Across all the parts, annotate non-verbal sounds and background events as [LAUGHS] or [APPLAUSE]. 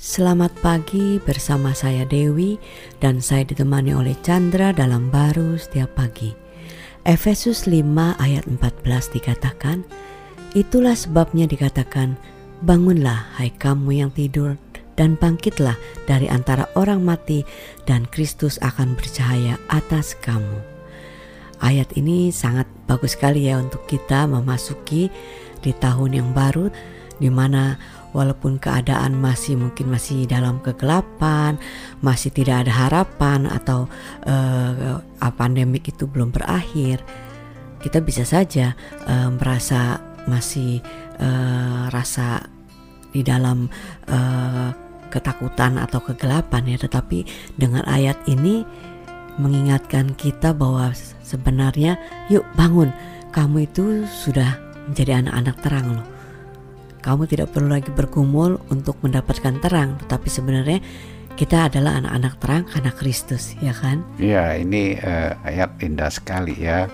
Selamat pagi bersama saya Dewi dan saya ditemani oleh Chandra dalam baru setiap pagi. Efesus 5 ayat 14 dikatakan, Itulah sebabnya dikatakan, Bangunlah hai kamu yang tidur dan bangkitlah dari antara orang mati dan Kristus akan bercahaya atas kamu. Ayat ini sangat bagus sekali ya untuk kita memasuki di tahun yang baru di mana walaupun keadaan masih mungkin masih dalam kegelapan, masih tidak ada harapan atau uh, pandemik itu belum berakhir, kita bisa saja uh, merasa masih uh, rasa di dalam uh, ketakutan atau kegelapan ya, tetapi dengan ayat ini mengingatkan kita bahwa sebenarnya yuk bangun, kamu itu sudah menjadi anak-anak terang loh kamu tidak perlu lagi bergumul untuk mendapatkan terang, tetapi sebenarnya kita adalah anak-anak terang karena Kristus, ya kan? Iya, ini uh, ayat indah sekali ya.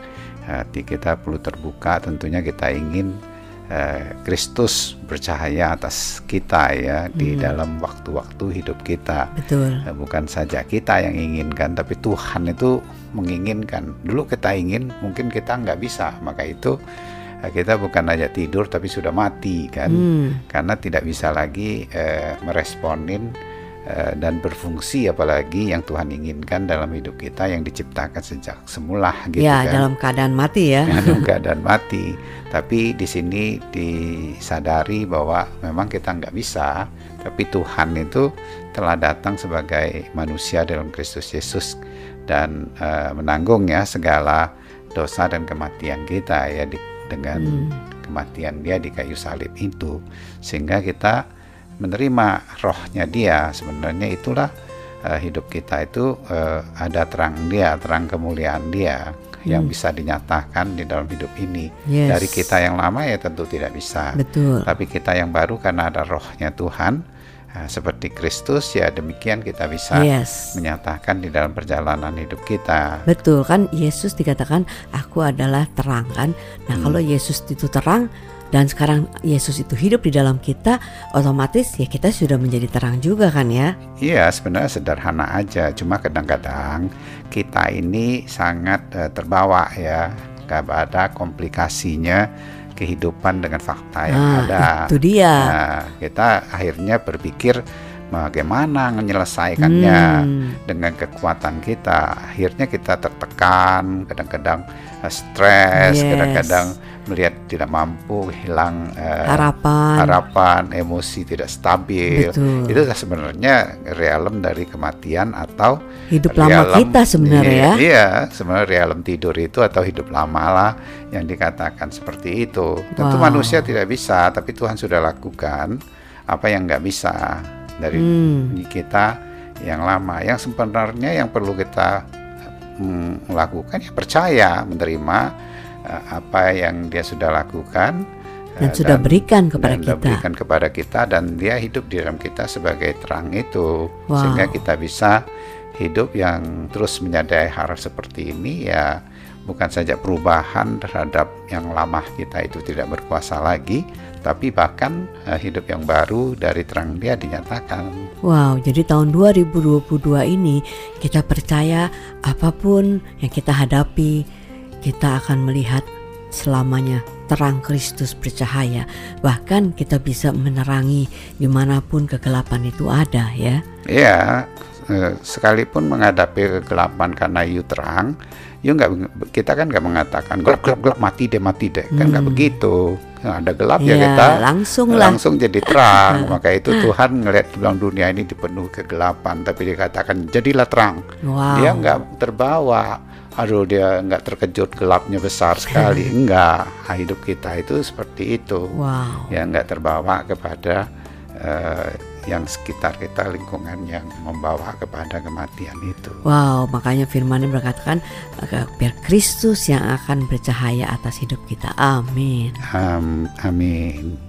Hati kita perlu terbuka, tentunya kita ingin uh, Kristus bercahaya atas kita ya hmm. di dalam waktu-waktu hidup kita. Betul. Uh, bukan saja kita yang inginkan, tapi Tuhan itu menginginkan. Dulu kita ingin, mungkin kita nggak bisa, maka itu kita bukan aja tidur tapi sudah mati kan? Hmm. karena tidak bisa lagi eh, meresponin eh, dan berfungsi apalagi yang Tuhan inginkan dalam hidup kita yang diciptakan sejak semula gitu ya, kan? dalam keadaan mati ya. [LAUGHS] Dalam [LAUGHS] keadaan mati. Tapi di sini disadari bahwa memang kita nggak bisa tapi Tuhan itu telah datang sebagai manusia dalam Kristus Yesus dan uh, menanggung ya segala dosa dan kematian kita ya di dengan hmm. kematian dia di kayu salib itu sehingga kita menerima rohnya dia sebenarnya itulah uh, hidup kita itu uh, ada terang dia terang kemuliaan dia hmm. yang bisa dinyatakan di dalam hidup ini yes. dari kita yang lama ya tentu tidak bisa Betul. tapi kita yang baru karena ada rohnya Tuhan Nah, seperti Kristus ya demikian kita bisa yes. menyatakan di dalam perjalanan hidup kita. Betul kan Yesus dikatakan aku adalah terang kan. Nah, hmm. kalau Yesus itu terang dan sekarang Yesus itu hidup di dalam kita, otomatis ya kita sudah menjadi terang juga kan ya? Iya, sebenarnya sederhana aja. Cuma kadang-kadang kita ini sangat uh, terbawa ya kepada komplikasinya kehidupan dengan fakta yang nah, ada. Itu dia. Nah, kita akhirnya berpikir bagaimana menyelesaikannya hmm. dengan kekuatan kita. Akhirnya kita tertekan, kadang-kadang uh, stres, yes. kadang-kadang melihat tidak mampu, hilang uh, harapan, harapan, emosi tidak stabil. Betul. Itu sebenarnya realem dari kematian atau hidup realem, lama kita sebenarnya iya, ya. Iya, sebenarnya realem tidur itu atau hidup lama lah yang dikatakan seperti itu. Tentu manusia tidak bisa, tapi Tuhan sudah lakukan apa yang nggak bisa dari hmm. kita yang lama. Yang sebenarnya yang perlu kita mm, lakukan ya percaya menerima uh, apa yang dia sudah lakukan uh, dan sudah berikan kepada dan kita. berikan kepada kita dan dia hidup di dalam kita sebagai terang itu wow. sehingga kita bisa hidup yang terus menyadari hal seperti ini ya bukan saja perubahan terhadap yang lama kita itu tidak berkuasa lagi, tapi bahkan uh, hidup yang baru dari terang dia dinyatakan. Wow, jadi tahun 2022 ini kita percaya apa pun yang kita hadapi, kita akan melihat selamanya terang Kristus bercahaya. Bahkan kita bisa menerangi di mana pun kegelapan itu ada ya. Iya, eh, sekalipun menghadapi kegelapan karena you terang, you nggak kita kan nggak mengatakan gelap gelap gelap mati deh mati deh. Kan nggak hmm. begitu. Nah, ada gelap ya, ya kita langsung langsung jadi terang. [LAUGHS] Maka itu Tuhan ngelihat bilang dunia ini dipenuhi kegelapan. Tapi dikatakan jadilah terang. Wow. dia nggak terbawa. Aduh dia nggak terkejut gelapnya besar sekali. [LAUGHS] Enggak nah, hidup kita itu seperti itu. Wow. ya nggak terbawa kepada uh, yang sekitar kita lingkungan yang membawa kepada kematian itu. Wow, makanya firman berkatakan biar Kristus yang akan bercahaya atas hidup kita. Amin. Um, amin.